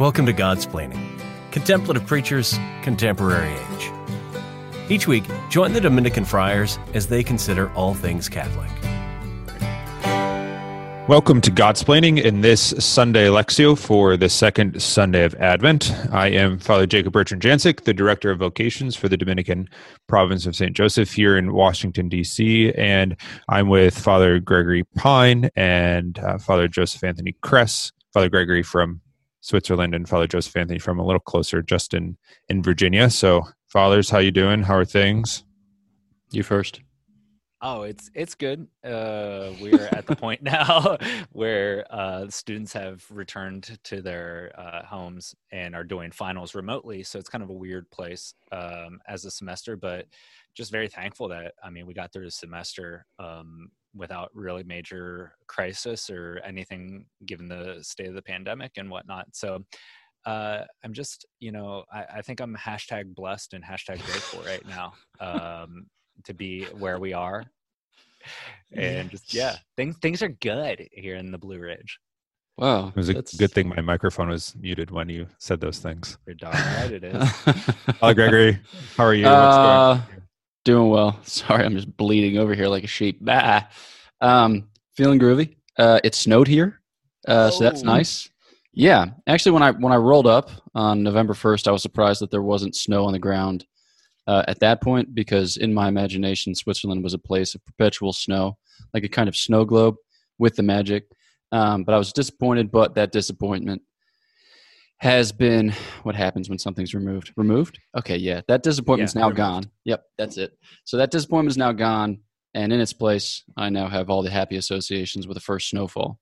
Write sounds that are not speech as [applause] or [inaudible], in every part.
Welcome to Godsplaining, Contemplative Preachers, Contemporary Age. Each week, join the Dominican friars as they consider all things Catholic. Welcome to Godsplaining in this Sunday Lectio for the second Sunday of Advent. I am Father Jacob Bertrand Janczyk, the Director of Vocations for the Dominican Province of St. Joseph here in Washington, D.C., and I'm with Father Gregory Pine and uh, Father Joseph Anthony Kress, Father Gregory from Switzerland and Father Joseph Anthony from a little closer, just in in Virginia. So, fathers, how you doing? How are things? You first. Oh, it's it's good. Uh, we're at the point [laughs] now [laughs] where uh, students have returned to their uh, homes and are doing finals remotely. So it's kind of a weird place um, as a semester, but just very thankful that I mean we got through the semester um, without really major crisis or anything given the state of the pandemic and whatnot. So uh, I'm just, you know, I, I, think I'm hashtag blessed and hashtag grateful right [laughs] now um, to be where we are. And yes. just, yeah, things, things are good here in the Blue Ridge. Wow. It was a good thing my microphone was muted when you said those things. You're darn right it is. [laughs] Hello, Gregory. How are you? Uh, Doing well. [laughs] Sorry, I'm just bleeding over here like a sheep. Bah. Um, feeling groovy. Uh, it snowed here, uh, oh. so that's oh. nice. Yeah, actually, when I when I rolled up on November first, I was surprised that there wasn't snow on the ground uh, at that point because in my imagination, Switzerland was a place of perpetual snow, like a kind of snow globe with the magic. Um, but I was disappointed, but that disappointment has been what happens when something's removed. Removed? Okay, yeah. That disappointment's yeah, now removed. gone. Yep, that's it. So that disappointment is now gone, and in its place, I now have all the happy associations with the first snowfall.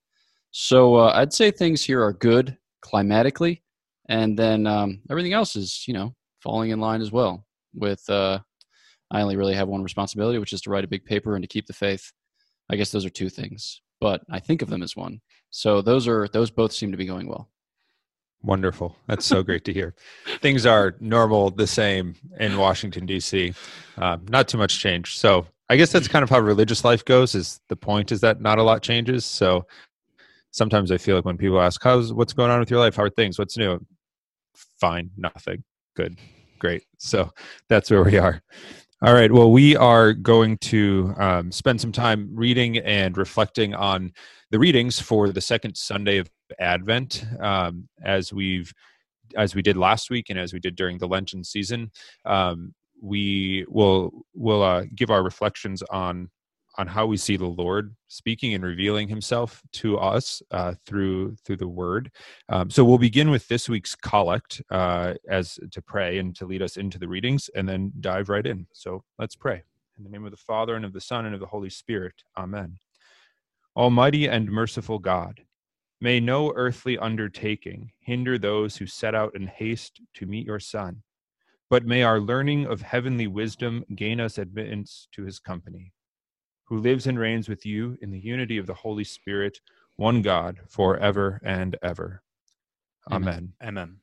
So uh, I'd say things here are good climatically, and then um, everything else is, you know, falling in line as well. With uh, I only really have one responsibility, which is to write a big paper and to keep the faith. I guess those are two things, but I think of them as one. So those are those both seem to be going well. Wonderful. That's so great to hear. Things are normal, the same in Washington D.C. Uh, not too much change. So I guess that's kind of how religious life goes. Is the point is that not a lot changes. So sometimes I feel like when people ask, "How's what's going on with your life? How are things? What's new?" Fine, nothing. Good, great. So that's where we are. All right. Well, we are going to um, spend some time reading and reflecting on the readings for the second Sunday of Advent, um, as we've as we did last week and as we did during the Lenten season. Um, we will will uh, give our reflections on on how we see the Lord speaking and revealing Himself to us uh, through through the Word. Um, so we'll begin with this week's collect uh, as to pray and to lead us into the readings, and then dive right in. So let's pray. In the name of the Father and of the Son and of the Holy Spirit. Amen. Almighty and merciful God, may no earthly undertaking hinder those who set out in haste to meet your Son, but may our learning of heavenly wisdom gain us admittance to his company, who lives and reigns with you in the unity of the Holy Spirit, one God, for ever and ever. Amen. Amen.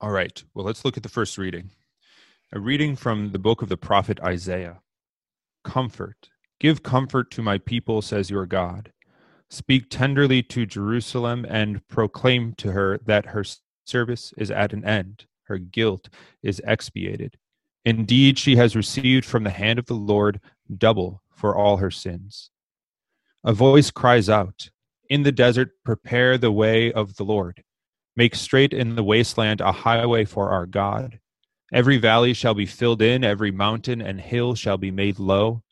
All right, well, let's look at the first reading. A reading from the book of the prophet Isaiah. Comfort Give comfort to my people, says your God. Speak tenderly to Jerusalem and proclaim to her that her service is at an end, her guilt is expiated. Indeed, she has received from the hand of the Lord double for all her sins. A voice cries out, In the desert, prepare the way of the Lord. Make straight in the wasteland a highway for our God. Every valley shall be filled in, every mountain and hill shall be made low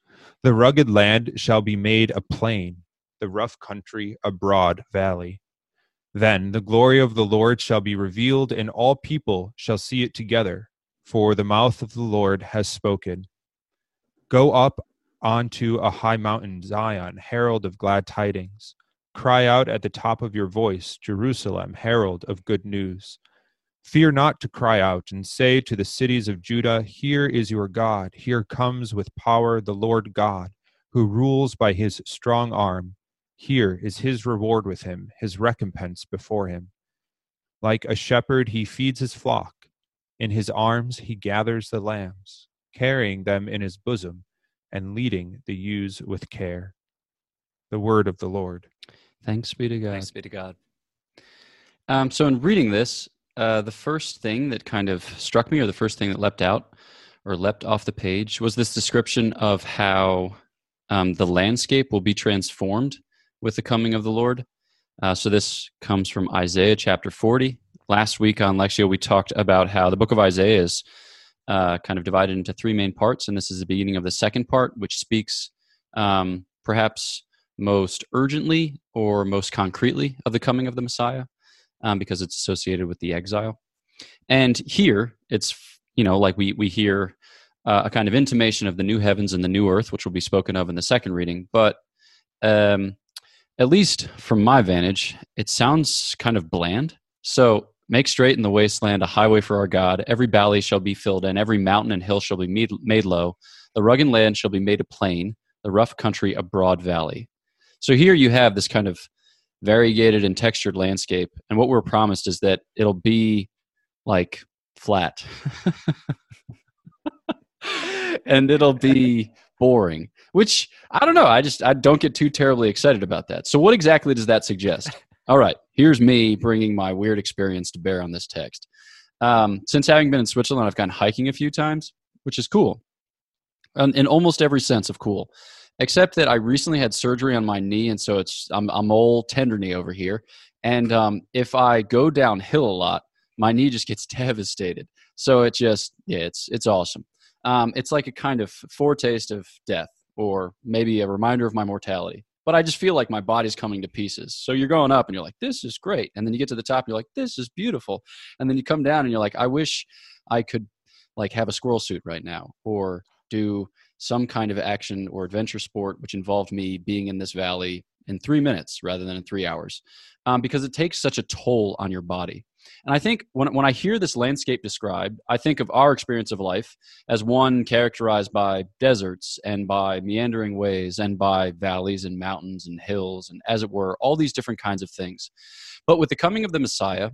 the rugged land shall be made a plain, the rough country a broad valley. Then the glory of the Lord shall be revealed, and all people shall see it together, for the mouth of the Lord has spoken. Go up onto a high mountain, Zion, herald of glad tidings. Cry out at the top of your voice, Jerusalem, herald of good news. Fear not to cry out and say to the cities of Judah, Here is your God, here comes with power the Lord God, who rules by his strong arm. Here is his reward with him, his recompense before him. Like a shepherd, he feeds his flock. In his arms, he gathers the lambs, carrying them in his bosom and leading the ewes with care. The word of the Lord. Thanks be to God. Thanks be to God. Um, so, in reading this, uh, the first thing that kind of struck me, or the first thing that leapt out or leapt off the page, was this description of how um, the landscape will be transformed with the coming of the Lord. Uh, so, this comes from Isaiah chapter 40. Last week on Lectio, we talked about how the book of Isaiah is uh, kind of divided into three main parts, and this is the beginning of the second part, which speaks um, perhaps most urgently or most concretely of the coming of the Messiah um, because it's associated with the exile. And here, it's you know like we we hear uh, a kind of intimation of the new heavens and the new earth, which will be spoken of in the second reading. But um, at least from my vantage, it sounds kind of bland. So make straight in the wasteland a highway for our God. Every valley shall be filled in, every mountain and hill shall be made, low. The rugged land shall be made a plain, the rough country a broad valley. So here you have this kind of variegated and textured landscape. And what we're promised is that it'll be like flat. [laughs] and it'll be boring, which I don't know. I just I don't get too terribly excited about that. So what exactly does that suggest? [laughs] All right, here's me bringing my weird experience to bear on this text. Um, since having been in Switzerland, I've gone hiking a few times, which is cool, um, in almost every sense of cool except that I recently had surgery on my knee, and so it's I'm I'm old tender knee over here, and um, if I go downhill a lot, my knee just gets [laughs] devastated. So it just yeah, it's it's awesome. Um, it's like a kind of foretaste of death, or maybe a reminder of my mortality. But I just feel like my body's coming to pieces. So you're going up and you're like, this is great. And then you get to the top and you're like, this is beautiful. And then you come down and you're like, I wish I could like have a squirrel suit right now or do some kind of action or adventure sport which involved me being in this valley in three minutes rather than in three hours um, because it takes such a toll on your body and i think when, when i hear this landscape described i think of our experience of life as one characterized by deserts and by meandering ways and by valleys and mountains and hills and as it were all these different kinds of things but with the coming of the messiah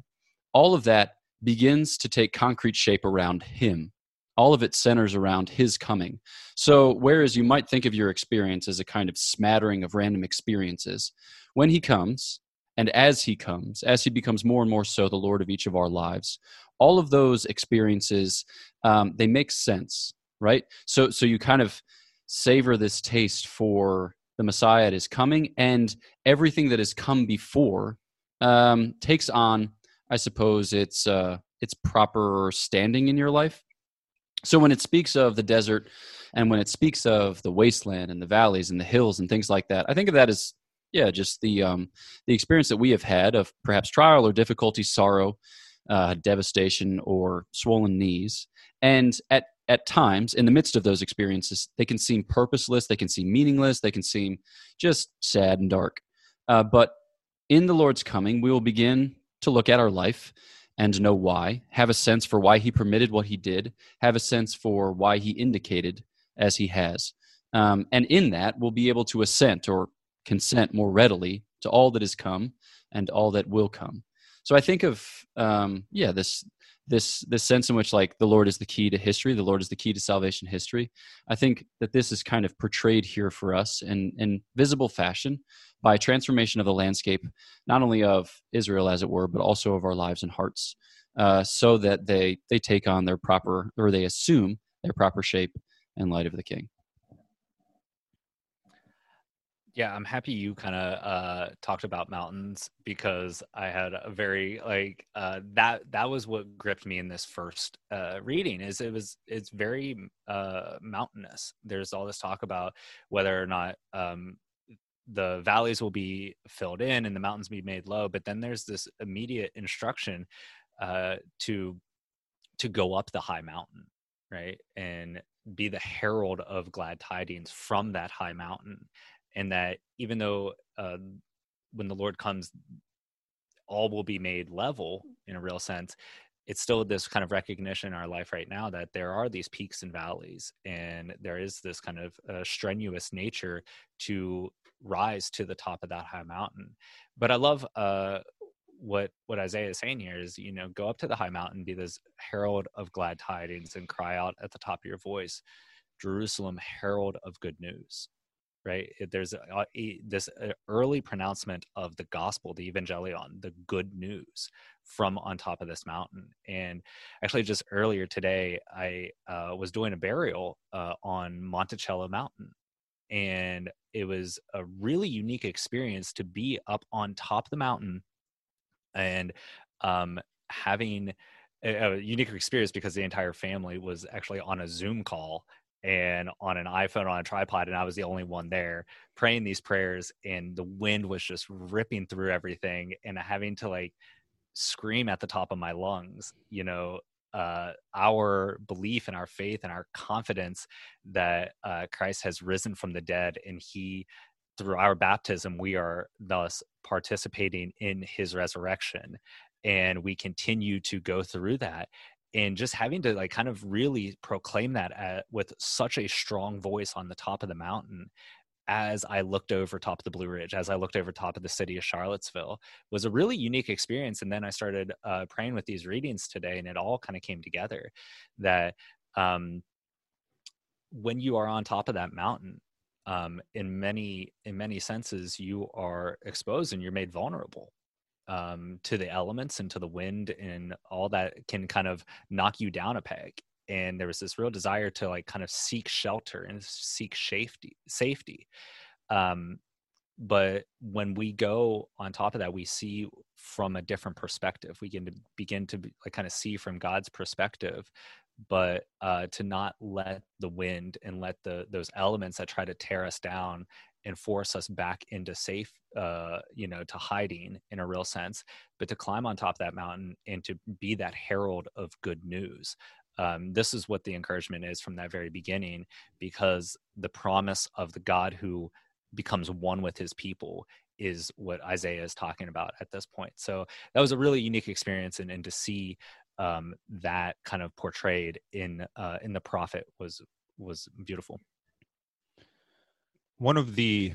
all of that begins to take concrete shape around him all of it centers around his coming. So, whereas you might think of your experience as a kind of smattering of random experiences, when he comes, and as he comes, as he becomes more and more so the Lord of each of our lives, all of those experiences um, they make sense, right? So, so you kind of savor this taste for the Messiah that is coming, and everything that has come before um, takes on, I suppose, its uh, its proper standing in your life. So when it speaks of the desert and when it speaks of the wasteland and the valleys and the hills and things like that, I think of that as yeah, just the um, the experience that we have had of perhaps trial or difficulty, sorrow, uh, devastation, or swollen knees. And at at times, in the midst of those experiences, they can seem purposeless, they can seem meaningless, they can seem just sad and dark. Uh, but in the Lord's coming, we will begin to look at our life and know why, have a sense for why he permitted what he did, have a sense for why he indicated as he has. Um, and in that, we'll be able to assent or consent more readily to all that has come and all that will come. So I think of um, yeah this this this sense in which like the Lord is the key to history, the Lord is the key to salvation history. I think that this is kind of portrayed here for us in in visible fashion by transformation of the landscape, not only of Israel as it were, but also of our lives and hearts, uh, so that they they take on their proper or they assume their proper shape in light of the King. Yeah, I'm happy you kind of uh, talked about mountains because I had a very like uh, that. That was what gripped me in this first uh, reading. Is it was it's very uh, mountainous. There's all this talk about whether or not um, the valleys will be filled in and the mountains be made low but then there's this immediate instruction uh, to to go up the high mountain right and be the herald of glad tidings from that high mountain and that even though uh, when the lord comes all will be made level in a real sense it's still this kind of recognition in our life right now that there are these peaks and valleys and there is this kind of uh, strenuous nature to rise to the top of that high mountain. But I love uh, what what Isaiah is saying here is, you know, go up to the high mountain, be this herald of glad tidings, and cry out at the top of your voice, Jerusalem, herald of good news. Right? There's a, a, this uh, early pronouncement of the gospel the evangelion the good news from on top of this mountain. And actually just earlier today i uh, was doing a burial uh, on monticello mountain. And it was a really unique experience to be up on top of the mountain and um, having a, a unique experience because the entire family was actually on a zoom call and on an iPhone on a tripod, and I was the only one there praying these prayers, and the wind was just ripping through everything, and having to like scream at the top of my lungs, you know, uh, our belief and our faith and our confidence that uh, Christ has risen from the dead, and He, through our baptism, we are thus participating in His resurrection, and we continue to go through that and just having to like kind of really proclaim that at, with such a strong voice on the top of the mountain as I looked over top of the Blue Ridge, as I looked over top of the city of Charlottesville, was a really unique experience. And then I started uh, praying with these readings today, and it all kind of came together that um, when you are on top of that mountain, um, in many in many senses, you are exposed and you're made vulnerable um, to the elements and to the wind and all that can kind of knock you down a peg. And there was this real desire to like kind of seek shelter and seek safety safety. Um, but when we go on top of that we see from a different perspective. We begin to begin to like kind of see from god's perspective but uh, to not let the wind and let the those elements that try to tear us down and force us back into safe uh, you know to hiding in a real sense but to climb on top of that mountain and to be that herald of good news. Um, this is what the encouragement is from that very beginning because the promise of the god who becomes one with his people is what isaiah is talking about at this point. So that was a really unique experience and, and to see um, that kind of portrayed in uh, in the prophet was was beautiful one of the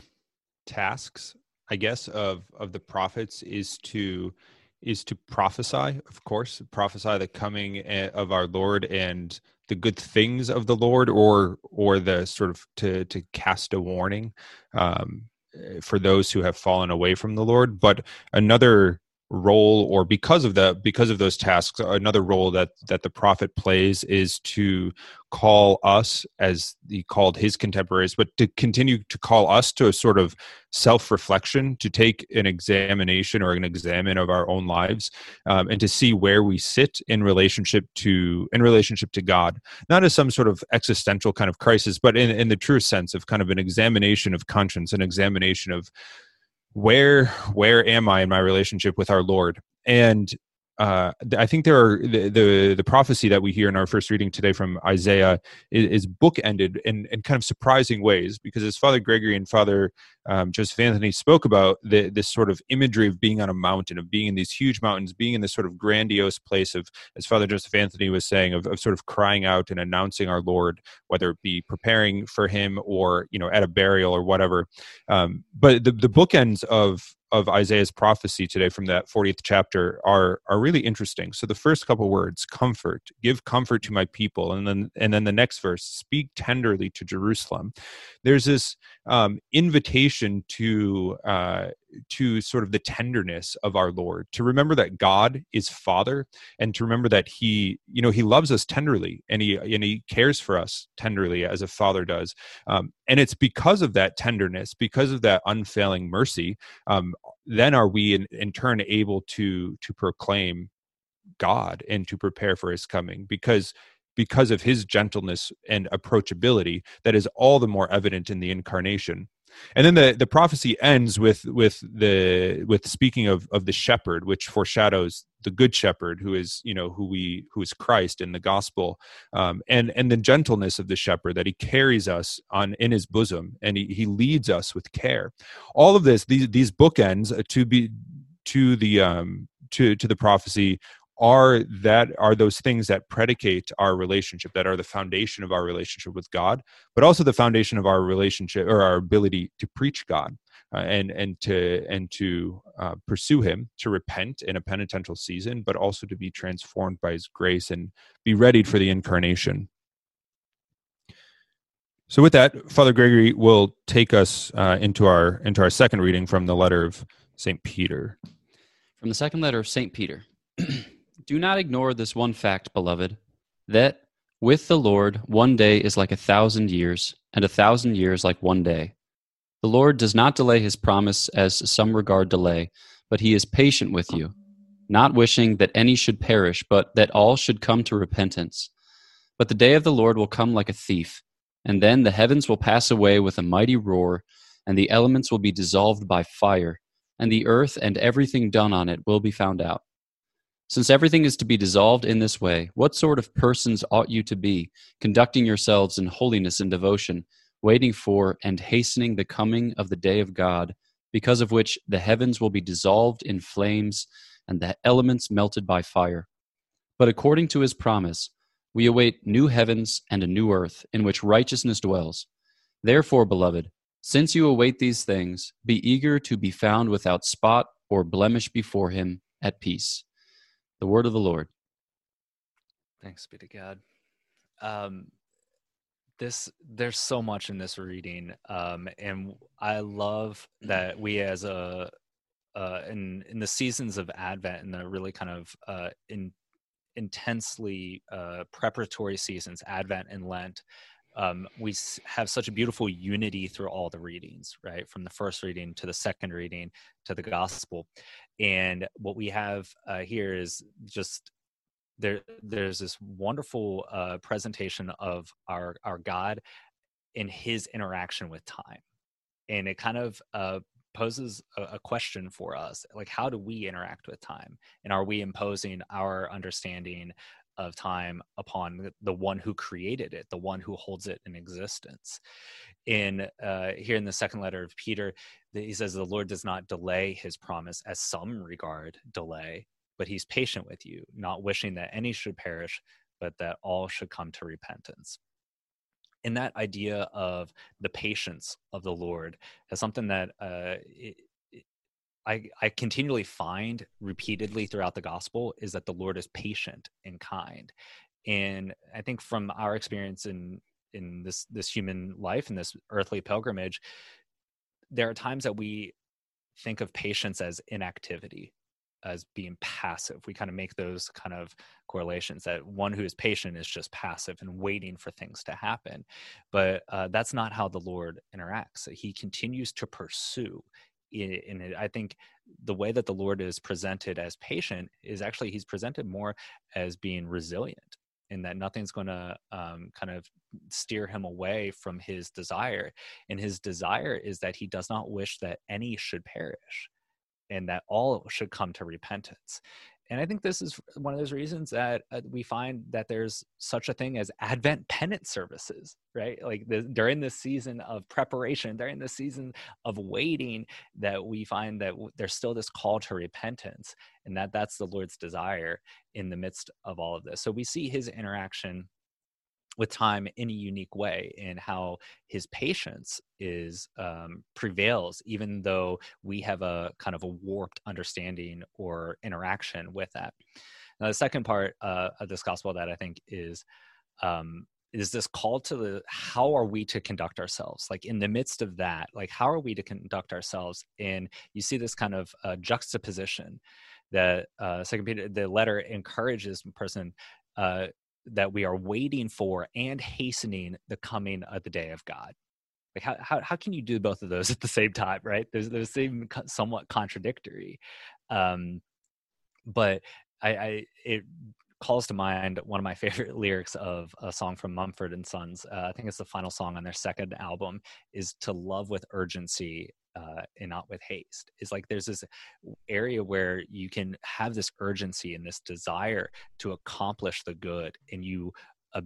tasks i guess of of the prophets is to is to prophesy of course prophesy the coming eh, of our lord and the good things of the lord or or the sort of to to cast a warning um, eh, for those who have fallen away from the lord. But another role or because of the because of those tasks another role that that the prophet plays is to call us as he called his contemporaries but to continue to call us to a sort of self-reflection to take an examination or an examine of our own lives um, and to see where we sit in relationship to in relationship to god. Not as some sort of existential kind of crisis but in, in the true sense of kind of an examination of conscience an examination of where where am i in my relationship with our lord? And uh, I think there are the, the, the prophecy that we hear in our first reading today from Isaiah is, is bookended in, in kind of surprising ways because as Father Gregory and Father um, Joseph Anthony spoke about the, this sort of imagery of being on a mountain, of being in these huge mountains, being in this sort of grandiose place of, as Father Joseph Anthony was saying, of, of sort of crying out and announcing our Lord, whether it be preparing for Him or you know at a burial or whatever. Um, but the the bookends of of Isaiah's prophecy today from that 40th chapter are are really interesting. So the first couple words, comfort, give comfort to my people, and then and then the next verse, speak tenderly to Jerusalem. There's this um, invitation to uh, to sort of the tenderness of our Lord, to remember that God is Father, and to remember that He, you know, He loves us tenderly, and He and He cares for us tenderly as a Father does. Um, and it's because of that tenderness, because of that unfailing mercy, um, then are we in, in turn able to to proclaim God and to prepare for His coming, because because of his gentleness and approachability that is all the more evident in the incarnation and then the, the prophecy ends with with the with speaking of of the shepherd which foreshadows the good shepherd who is you know who we who is christ in the gospel. Um, and and the gentleness of the shepherd that he carries us on in his bosom and he, he leads us with care. All of this these these bookends to be to the um to to the prophecy are that are those things that predicate our relationship that are the foundation of our relationship with god but also the foundation of our relationship or our ability to preach god uh, and and to and to uh, pursue him to repent in a penitential season but also to be transformed by his grace and be readied for the incarnation So with that, Father Gregory will take us uh, into our into our second reading from the letter of Saint Peter. From the second letter of St. Peter [clears throat] Do not ignore this one fact, beloved, that with the Lord one day is like a thousand years, and a thousand years like one day. The Lord does not delay his promise as some regard delay, but he is patient with you, not wishing that any should perish, but that all should come to repentance. But the day of the Lord will come like a thief, and then the heavens will pass away with a mighty roar, and the elements will be dissolved by fire and the earth and everything done on it will be found out. Since everything is to be dissolved in this way, what sort of persons ought you to be, conducting yourselves in holiness and devotion, waiting for and hastening the coming of the day of God, because of which the heavens will be dissolved in flames and the elements melted by fire? But according to his promise, we await new heavens and a new earth in which righteousness dwells. Therefore, beloved, since you await these things, be eager to be found without spot or blemish before him at peace. The word of the Lord. Thanks be to God. Um, this there's so much in this reading, um, and I love that we as a uh, in in the seasons of Advent and the really kind of uh, in intensely uh, preparatory seasons, Advent and Lent, um, we have such a beautiful unity through all the readings, right? From the first reading to the second reading to the gospel. And what we have uh, here is just there. There's this wonderful uh, presentation of our our God in His interaction with time, and it kind of uh, poses a, a, question for us like how do we interact with time and are we imposing our understanding of time upon the one who created it, the one who holds it in existence. In uh, here in the second letter of Peter, he says the Lord does not delay his promise as some regard delay, but he's patient with you, not wishing that any should perish, but that all should come to repentance. And that idea of the patience of the Lord is something that uh, I, I continually find repeatedly throughout the gospel is that the Lord is patient and kind. And I think from our experience in in this this human life and this earthly pilgrimage, there are times that we think of patience as inactivity, as being passive. We kind of make those kind of correlations that one who is patient is just passive and waiting for things to happen. But uh, that's not how the Lord interacts. He continues to pursue in i think the way that the lord is presented as patient is actually he's presented more as being resilient and that nothing's going to um, kind of steer him away from his desire. And his desire is that he does not wish that any should perish and that all should come to repentance and I think this is one of those reasons that uh, we find that there's such a thing as Advent penance services, right? Like the, during the season of preparation, during the season of waiting, that we find that w- there's still this call to repentance, and that that's the Lord's desire in the midst of all of this. So we see His interaction with time in a unique way in how his patience is um, prevails even though we have a kind of a warped understanding or interaction with that. Now the second part uh, of this gospel that i think is um, is this call to the how are we to conduct ourselves? Like in the midst of that like how are we to conduct ourselves? And you see this kind of uh, juxtaposition that uh, second peter the letter encourages person uh, that we are waiting for and hastening the coming of the day of God. Like how, how, how can you do both of those [laughs] at the same time, right? There's, there's seem somewhat contradictory. Um, but I, I, it calls to mind one of my [laughs] favorite lyrics of a song from Mumford and Sons. Uh, I think it's the final song on their second album is to love with urgency uh, and not with haste. Is like there's this area where you can have this urgency and this desire to accomplish the good and you uh,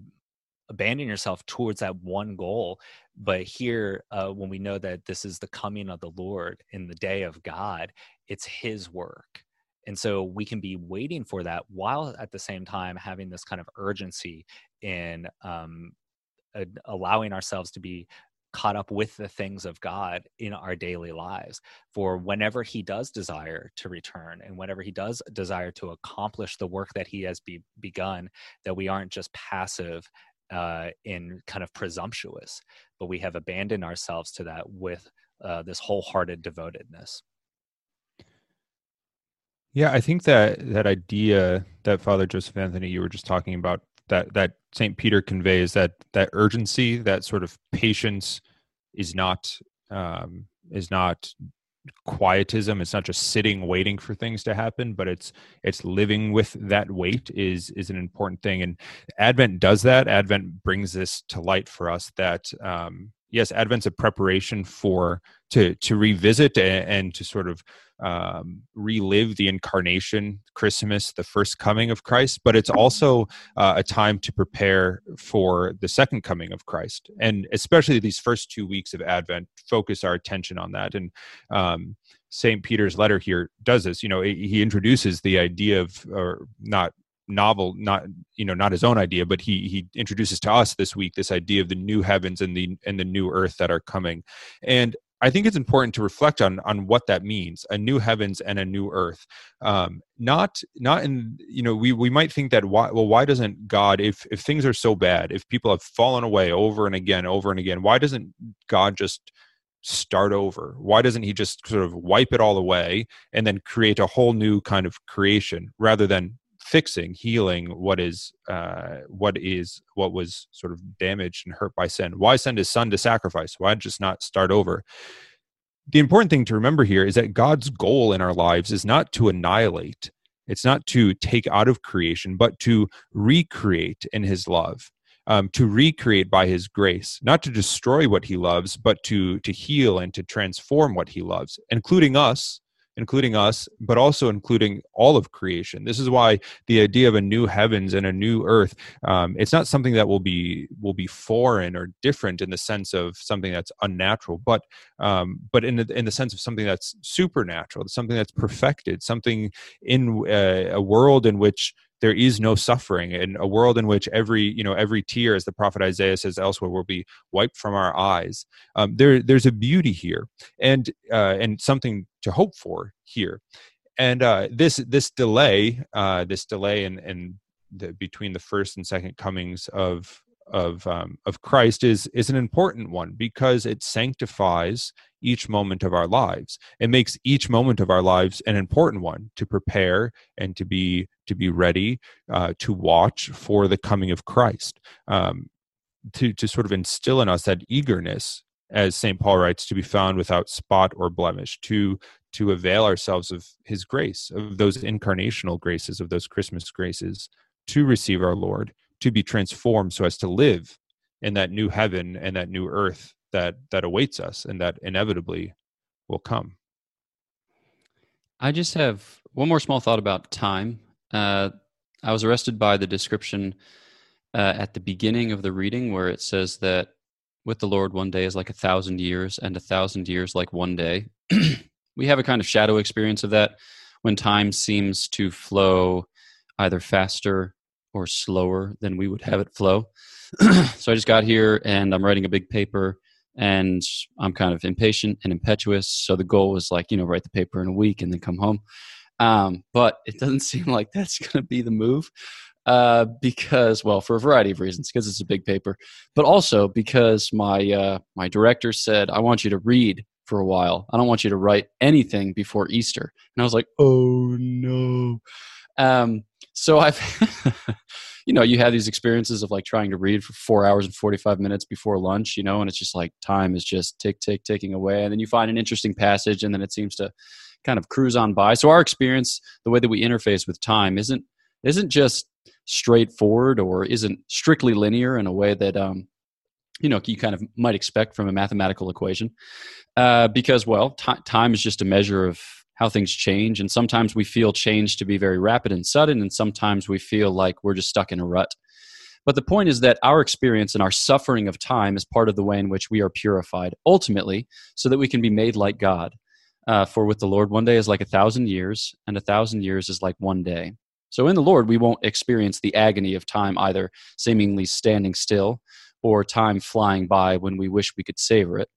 abandon yourself towards that one goal. But here uh, when we know that this is the coming of the lord in the day of god it's his work. And so we can be waiting for that while at the same time having this kind of urgency in um, allowing ourselves to be caught up with the things of God in our daily lives. For whenever He does desire to return and whenever He does desire to accomplish the work that He has be, begun, that we aren't just passive uh, in kind of presumptuous, but we have abandoned ourselves to that with uh, this wholehearted devotedness. Yeah, I think that that idea that Father Joseph Anthony you were just talking about that that Saint Peter conveys that that urgency, that sort of patience, is not um, is not quietism. It's not just sitting waiting for things to happen but it's it's living with that weight is is an important thing. And advent does that. Advent brings this to light for us that um yes advent's a preparation for to to revisit and, and to sort of um, relive the incarnation, Christmas, the first coming of Christ, but it's also uh, a time to prepare for the second coming of Christ. And especially these first two weeks of Advent, focus our attention on that. And um, St. Peter's letter here does this. You know, he introduces the idea of, or not novel not you know not his own idea but he he introduces to us this week this idea of the new heavens and the and the new earth that are coming and I think it's important to reflect on on what that means: a new heavens and a new earth. Um, not not in you know we we might think that why well why doesn't God if if things are so bad if people have fallen away over and again over and again why doesn't God just start over? Why doesn't he just sort of wipe it all away and then create a whole new kind of creation rather than fixing healing what is uh, what is what was sort of damaged and hurt by sin. Why send his son to sacrifice? Why just not start over? The important thing to remember here is that god's goal in our lives is not to annihilate. It's not to take out of creation but to recreate in his love um, to recreate by his grace. Not to destroy what he loves but to to heal and to transform what he loves including us including us, but also including all of creation. This is why the idea of a new heavens and a new earth, um, it's not something that will be will be foreign or different in the sense of something that's unnatural, but um, but in the, in the sense of something that's supernatural, something that's perfected, something in uh, a world in which there is no suffering in a world in which every you know every tear as the prophet isaiah says elsewhere will be wiped from our eyes. Um, there there's a beauty here and uh, and something to hope for here. And uh, this this delay uh, this delay in, in the, between the first and second comings of of um, of Christ is is an important one because it sanctifies each moment of our lives. It makes each moment of our lives an important one to prepare and to be to be ready uh, to watch for the coming of Christ. Um, to to sort of instill in us that eagerness, as Saint Paul writes, to be found without spot or blemish. To to avail ourselves of His grace, of those incarnational graces, of those Christmas graces, to receive our Lord to be transformed so as to live in that new heaven and that new earth that that awaits us and that inevitably will come. I just have one more small thought about time. Uh, i was arrested by the description uh, at the beginning of the reading where it says that with the lord one day is like a thousand years and a thousand years like one day. [clears throat] We have a kind of shadow experience of that when time seems to flow either faster or slower than we would have it flow. [clears throat] so I just got here and I'm writing a big paper and I'm kind of impatient and impetuous. So the goal was like, you know, write the paper in a week and then come home. Um, but it doesn't [laughs] seem like that's going to be the move uh, because, well, for a variety of reasons, because it's a big paper, but also because my uh, my director said, "I want you to read for a while. I don't want you to write anything before Easter." And I was like, "Oh no." Um, so I've, [laughs] you know, you have these experiences of like trying to read for four hours and 45 minutes before lunch, you know, and it's just like time is just tick, tick, ticking away. And then you find an interesting passage and then it seems to kind of cruise on by. So our experience, the way that we interface with time isn't, isn't just straightforward or isn't strictly linear in a way that, um, you know, you kind of might expect from a mathematical equation, uh, because well, t- time is just a measure of how things change. And sometimes we feel change to be very rapid and sudden, and sometimes we feel like we're just stuck in a rut. But the point is that our experience and our suffering of time is part of the way in which we are purified, ultimately, so that we can be made like God. Uh, for with the Lord, one day is like a thousand years, and a thousand years is like one day. So in the Lord, we won't experience the agony of time either seemingly standing still or time flying by when we wish we could savor it.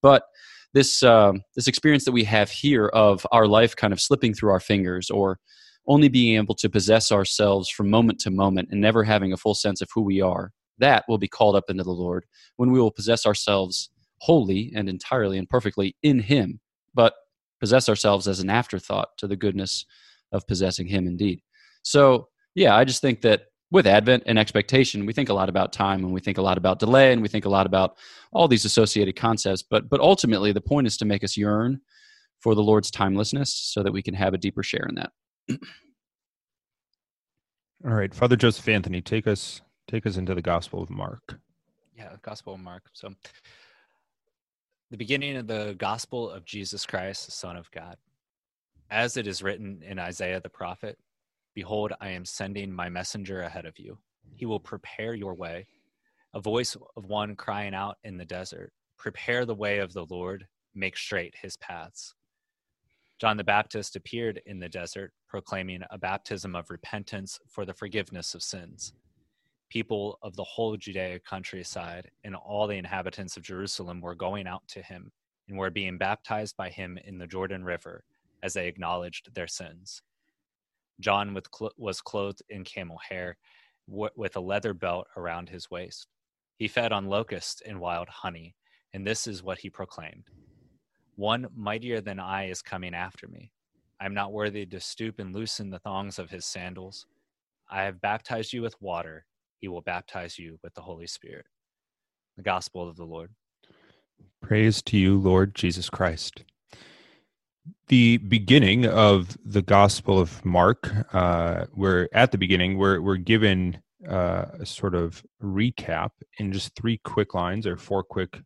But this um, this experience that we have here of our life kind of slipping through our fingers or only being able to possess ourselves from moment to moment and never having a full sense of who we are that will be called up into the Lord when we will possess ourselves wholly and entirely and perfectly in Him, but possess ourselves as an afterthought to the goodness of possessing Him indeed. So, yeah, I just think that with Advent and expectation, we think a lot about time and we think a lot about delay and we think a lot about all these associated concepts. But but ultimately, the point is to make us yearn for the Lord's timelessness so that we can have a deeper share in that. [clears throat] All right, Father Joseph Anthony, take us take us into the Gospel of Mark. Yeah, Gospel of Mark. So the beginning of the gospel of Jesus Christ, the Son of God. As it is written in Isaiah the prophet, Behold, I am sending my messenger ahead of you. He will prepare your way. A voice of one crying out in the desert, Prepare the way of the Lord, make straight his paths. John the Baptist appeared in the desert, proclaiming a baptism of repentance for the forgiveness of sins people of the whole Judea countryside and all the inhabitants of Jerusalem were going out to him and were being baptized by him in the Jordan River as they acknowledged their sins. John was clothed in camel hair with a leather belt around his waist. He fed on locusts and wild honey, and this is what he proclaimed One mightier than I is coming after me. I am not worthy to stoop and loosen the thongs of his sandals. I have baptized you with water he will baptize you with the Holy Spirit. The gospel of the Lord. Praise to you, Lord Jesus Christ. The beginning of the Gospel of Mark, uh, we're at the beginning, we're, we're given uh, a sort of recap in just three quick lines or four quick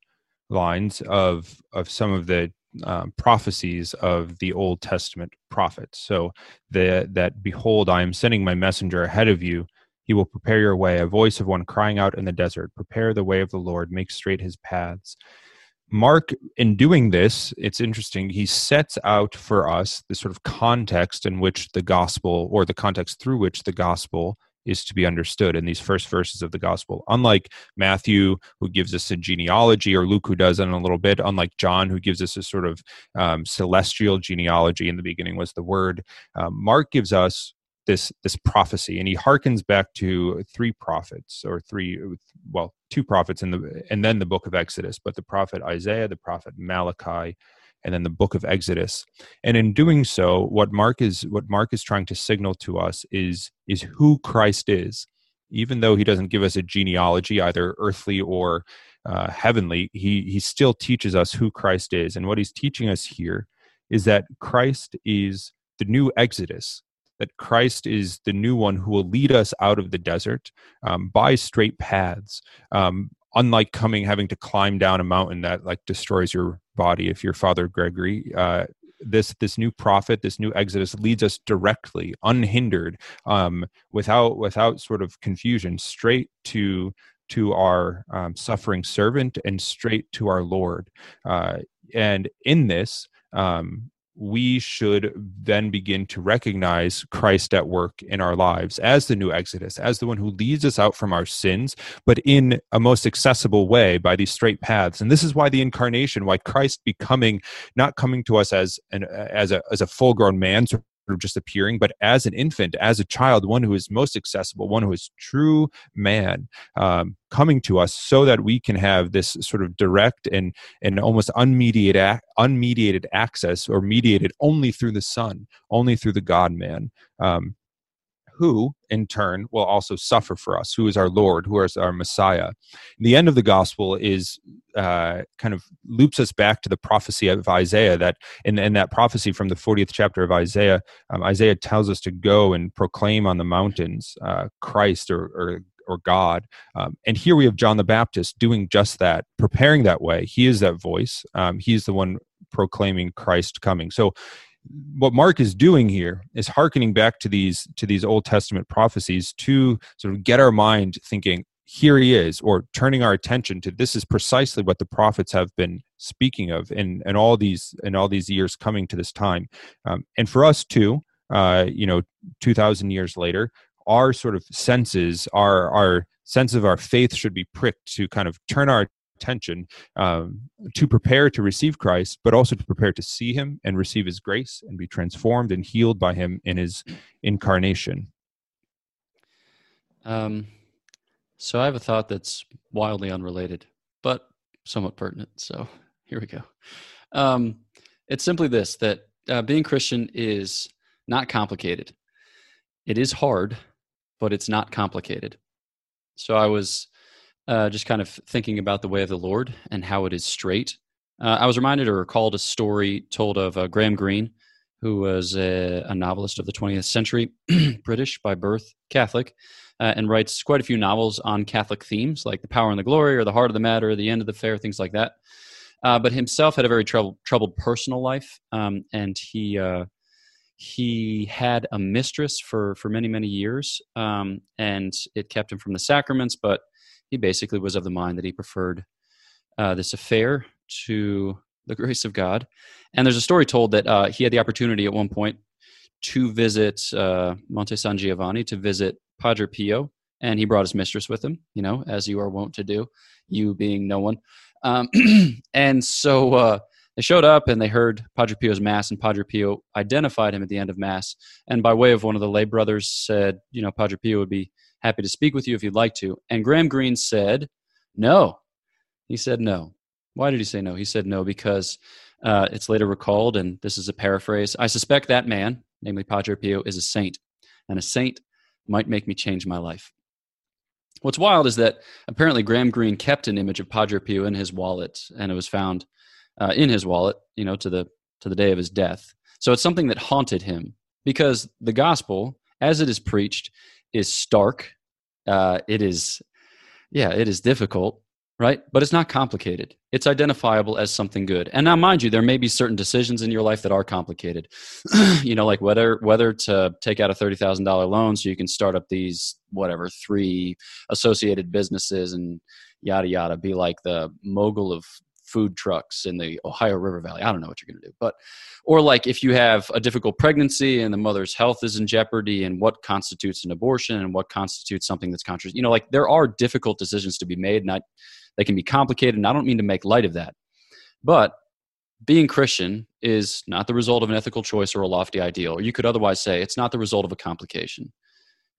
lines of, of some of the um, prophecies of the Old Testament prophets. So the, that, behold, I am sending my messenger ahead of you he will prepare your way, a voice of one crying out in the desert, prepare the way of the Lord, make straight his paths. Mark, in doing this, it's interesting, he sets out for us the sort of context in which the gospel, or the context through which the gospel is to be understood in these first verses of the gospel. Unlike Matthew, who gives us a genealogy, or Luke, who does it in a little bit, unlike John, who gives us a sort of um, celestial genealogy, in the beginning was the Word, um, Mark gives us this this prophecy and he harkens back to three prophets or three well two prophets in the and then the book of exodus but the prophet isaiah the prophet malachi and then the book of exodus. And in doing so what mark is what mark is trying to signal to us is is who christ is. Even though he doesn't give us a genealogy either earthly or uh, heavenly he he still teaches us who christ is. And what he's teaching us here is that christ is the new exodus that Christ is the new one who will lead us out of the desert um, by straight paths. Um, unlike coming having to climb down a mountain that like destroys your body if you're Father Gregory. Uh, this this new prophet, this new Exodus leads us directly, unhindered, um, without without sort of confusion, straight to to our um, suffering servant and straight to our Lord. Uh, and in this, um, we should then begin to recognize Christ at work in our lives as the new Exodus, as the one who leads us out from our sins, but in a most accessible way by these straight paths. And this is why the incarnation, why Christ becoming, not coming to us as an as a as a full grown man, of just appearing, but as an infant, as a child, one who is most accessible, one who is true man, um, coming to us so that we can have this sort of direct and and almost unmediated unmediated access or mediated only through the Son, only through the God man. Um, who in turn will also suffer for us, who is our Lord, who is our Messiah. The end of the gospel is uh, kind of loops us back to the prophecy of Isaiah. That in, that prophecy from the 40th chapter of Isaiah, um, Isaiah tells us to go and proclaim on the mountains uh, Christ or, or or God. Um, and here we have John the Baptist doing just that, preparing that way. He is that voice. Um, he is the one proclaiming Christ coming. So what Mark is doing here is hearkening back to these to these Old Testament prophecies to sort of get our mind thinking, here he is, or turning our attention to this is precisely what the prophets have been speaking of in, in all these in all these years coming to this time. Um, and for us too, uh, you know, two thousand years later, our sort of senses, our our sense of our faith should be pricked to kind of turn our attention um, to prepare to receive Christ, but also to prepare to see Him and receive His grace and be transformed and healed by Him in His incarnation. Um, So I have a thought that's wildly unrelated, but somewhat pertinent. So [laughs] here we go. Um, it's simply this that uh, being Christian is not complicated. It is hard, but it's not complicated. So I was uh, just kind of thinking about the way of the Lord and how it is straight. Uh, I was reminded or recalled a story told of uh, Graham Greene, who was a, a, novelist of the 20th century, [clears throat] British by birth, Catholic, uh, and writes quite a few novels on Catholic themes like the power and the glory, or the heart of the matter, or the end of the affair, things like that. Uh, but himself had a very troubled, troubled personal life, um, and he uh, he had a mistress for for many many years, um, and it kept him from the sacraments. But he basically was of the mind that he preferred uh, this affair to the [laughs] grace of God. And there's a story told that uh, he had the opportunity at one point to visit uh, Monte San Giovanni, to visit Padre Pio, and he brought his mistress with him, you know, as you are wont to do, you being no one. Um, [clears throat] and so uh, they showed up and they heard Padre Pio's Mass, and Padre Pio identified him at the end of Mass. And by way of one of the lay brothers, said, you know, Padre Pio would be happy to speak with you if you'd like to. And Graham Greene said, no. He said no. Why did he say no? He said no because uh, it's later recalled, and this is a paraphrase. I suspect that man, namely Padre Pio, is a saint, and a saint might make me change my life. What's wild is that apparently Graham Greene kept an image of Padre Pio in his wallet, and it was found uh, in his wallet, you know, to the to the day of his death. So it's something that haunted him because the gospel, as it is preached, is stark. Uh, it is, yeah, it is difficult, right? But it's not complicated. It's identifiable as something good. And now, mind you, there may be certain decisions in your life that are complicated. [clears throat] you know, like whether whether to take out a thirty thousand dollar loan so you can start up these whatever three associated businesses and yada yada. Be like the mogul of food trucks in the Ohio River Valley. I don't know what you're going to do, but or like if you have a difficult pregnancy and the mother's health is in jeopardy, and what constitutes an abortion and what constitutes something that's contra. You know, like there are difficult decisions to be made, and I, they can be complicated. And I don't mean to make light of that, but being Christian is not the result of an ethical choice or a lofty ideal. Or you could otherwise say it's not the result of a complication.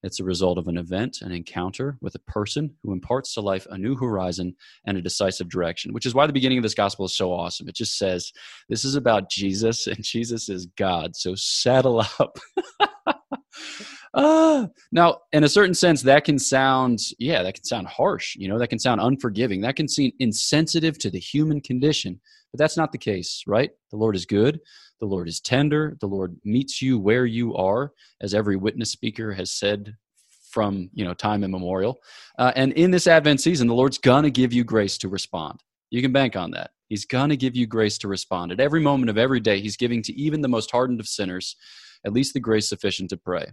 It's a result of an event, an encounter with a person who imparts to life a new horizon and a decisive direction, which is why the beginning of this gospel is so awesome. It just says, This is about Jesus, and Jesus is God. So saddle up. [laughs] ah. Now, in a certain sense, that can sound, yeah, that can sound harsh. You know, that can sound unforgiving. That can seem insensitive to the human condition. But that's not the case, right? The Lord is good. The Lord is tender. The Lord meets you where you are, as every witness speaker has said from you know time immemorial. Uh, and in this Advent season, the Lord's gonna give you grace to respond. You can bank on that. He's gonna give you grace to respond at every moment of every day. He's giving to even the most hardened of sinners at least the grace sufficient to pray.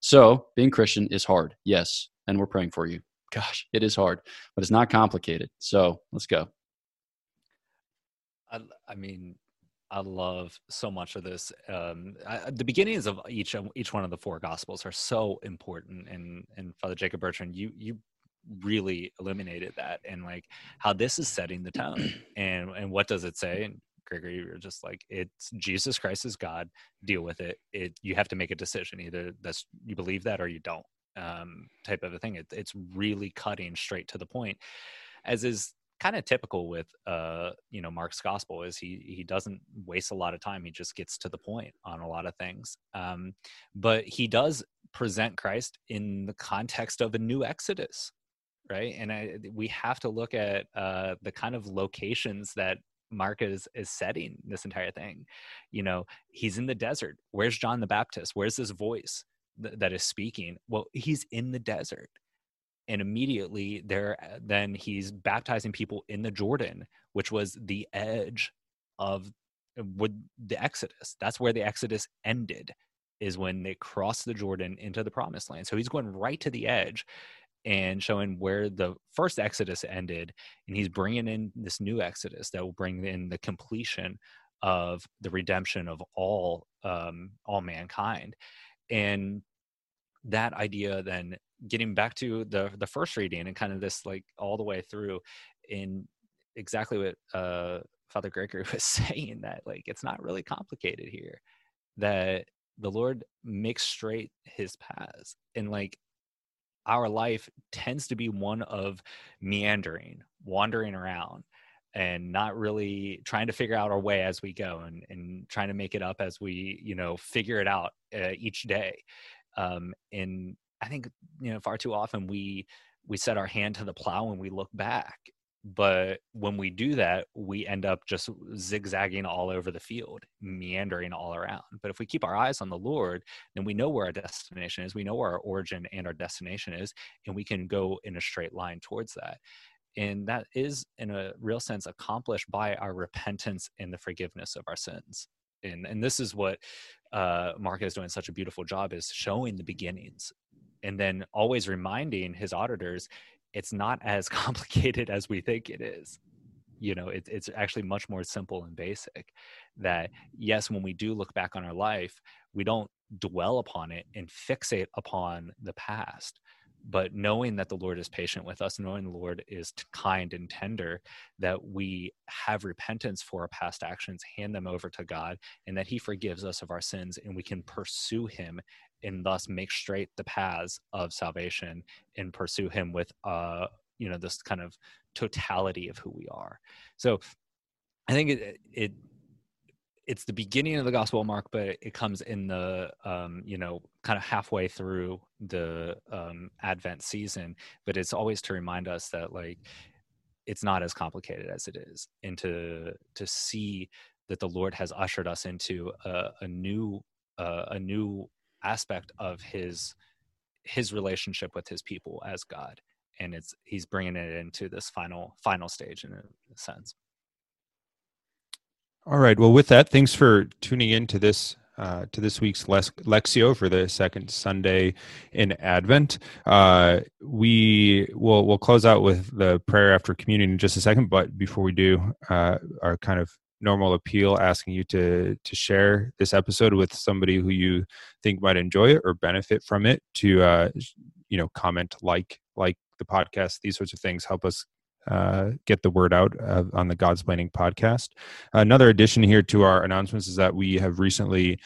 So being Christian is hard, yes, and we're praying for you. Gosh, it is hard, but it's not complicated. So let's go. I, I mean, I love so much of this. Um, I, the beginnings of each each one of the four gospels are so important, and and Father Jacob Bertrand, you you really eliminated that, and like how this is setting the tone, [clears throat] and and what does it say? And Gregory, you're just like it's Jesus Christ is God. Deal with it. It you have to make a decision. Either that's you believe that or you don't. Um, type of a thing. It, it's really cutting straight to the point, as is kind of typical with uh you know mark's gospel is he he doesn't waste a lot of time he just gets to the point on a lot of things um but he does present christ in the context of a new exodus right? And I, we have to look at uh the kind of locations that mark is is setting this entire thing. You know he's in the desert. Where's john the baptist? Where's this voice th- that is speaking? Well he's in the desert and immediately there uh, then he's baptizing people in the jordan which was the edge of uh, would the exodus. That's where the exodus ended is when they crossed the jordan into the promised land. So he's going right to the edge and showing where the first exodus ended and he's bringing in this new exodus that will bring in the completion of the redemption of all um all mankind. And that idea then getting back to the the first reading and kind of this like all the way through in exactly what uh father gregory [laughs] was saying that like it's not really complicated here that the lord makes straight his paths and like our life tends to be one of meandering, wandering around, and not really trying to figure out our way as we go and, and trying to make it up as we, you know, figure it out uh, each day. Um, and I think, you know, far too often we, we set our hand to the plow and we look back but when we do that we end up just zigzagging all over the field meandering all around. But if we keep our eyes on the lord then we know where our destination is we know where our origin and our destination is and we can go in a straight line towards that. And that is in a real sense accomplished by our repentance and the forgiveness of our sins. And and this is what uh, mark is doing such a beautiful job is showing the beginnings and then always reminding his auditors it's not as [laughs] complicated as we think it is. You know it, it's actually much more simple and basic that yes when we do look back on our life we don't dwell upon it and fixate upon the past but knowing that the lord is patient with us knowing the lord is kind and tender that we have repentance for our past actions hand them over to god and that he forgives us of our sins and we can pursue him and thus make straight the paths of salvation and pursue him with uh you know this kind of totality of who we are. So i think it, it it's the beginning of the gospel mark but it comes in the um you know kind of halfway through the um advent season. But it's always to remind us that like it's not as complicated as it is. And to to see that the lord has ushered us into a, a new uh, a new aspect of his his relationship with his people as God, and it's he's bringing it into this final final stage in a sense. All right. Well, with that, thanks for tuning in to this uh, to this week's Lectio for the second Sunday in Advent. Uh, we will we'll close out with the prayer after communion in just a second, but before we do, uh, our kind of normal appeal asking you to to share this episode with somebody who you think might enjoy it or benefit from it to uh you know comment like like the podcast these sorts of things help us uh, get the word out uh, on the Godsplaining podcast. Another addition here to our announcements is that we have recently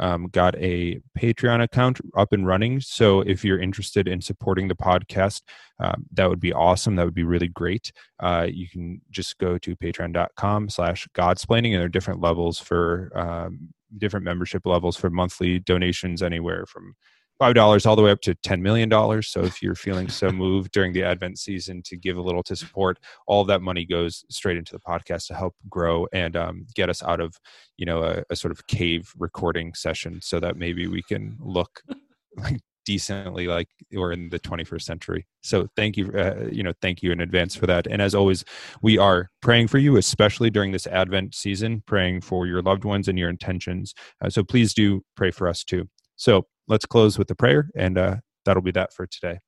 um, got a Patreon account up and running. So if you're interested in supporting the podcast, um, that would be awesome. That would be really great. Uh, you can just go to patreon.com slash godsplaining and there are different levels for um, different membership levels for monthly donations anywhere from five dollars all the way up to ten million dollars. So if you're feeling so [laughs] moved during the Advent season to give a little to support, all that money goes straight into the podcast to help grow and um, get us out of you know a, a, sort of cave recording session, so that maybe we can look [laughs] like decently like we're in the 21st century. So thank you, uh, you know, thank you in advance for that. And as always, we are praying for you, especially during this Advent season, praying for your loved ones and your intentions. Uh, so please do pray for us too. So let's close with the prayer, and uh, that'll be that for today.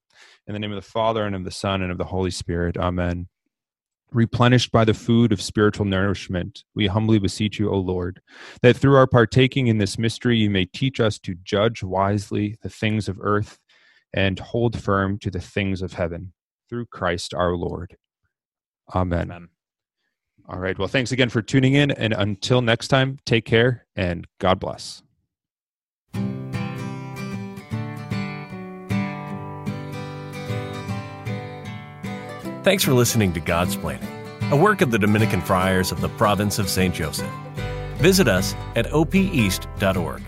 In the name of the Father, and of the Son, and of the Holy Spirit. Amen. Replenished by the food of spiritual nourishment, we humbly beseech you, O Lord, that through our partaking in this mystery you may teach us to judge wisely the things of earth and hold firm to the things of heaven. Through Christ our Lord. Amen. Amen. All right. Well, thanks again for tuning in. And until next time, take care and God bless. Thanks for listening to Godsplaining, a work of the Dominican Friars of the Province of St. Joseph. Visit us at opeast.org.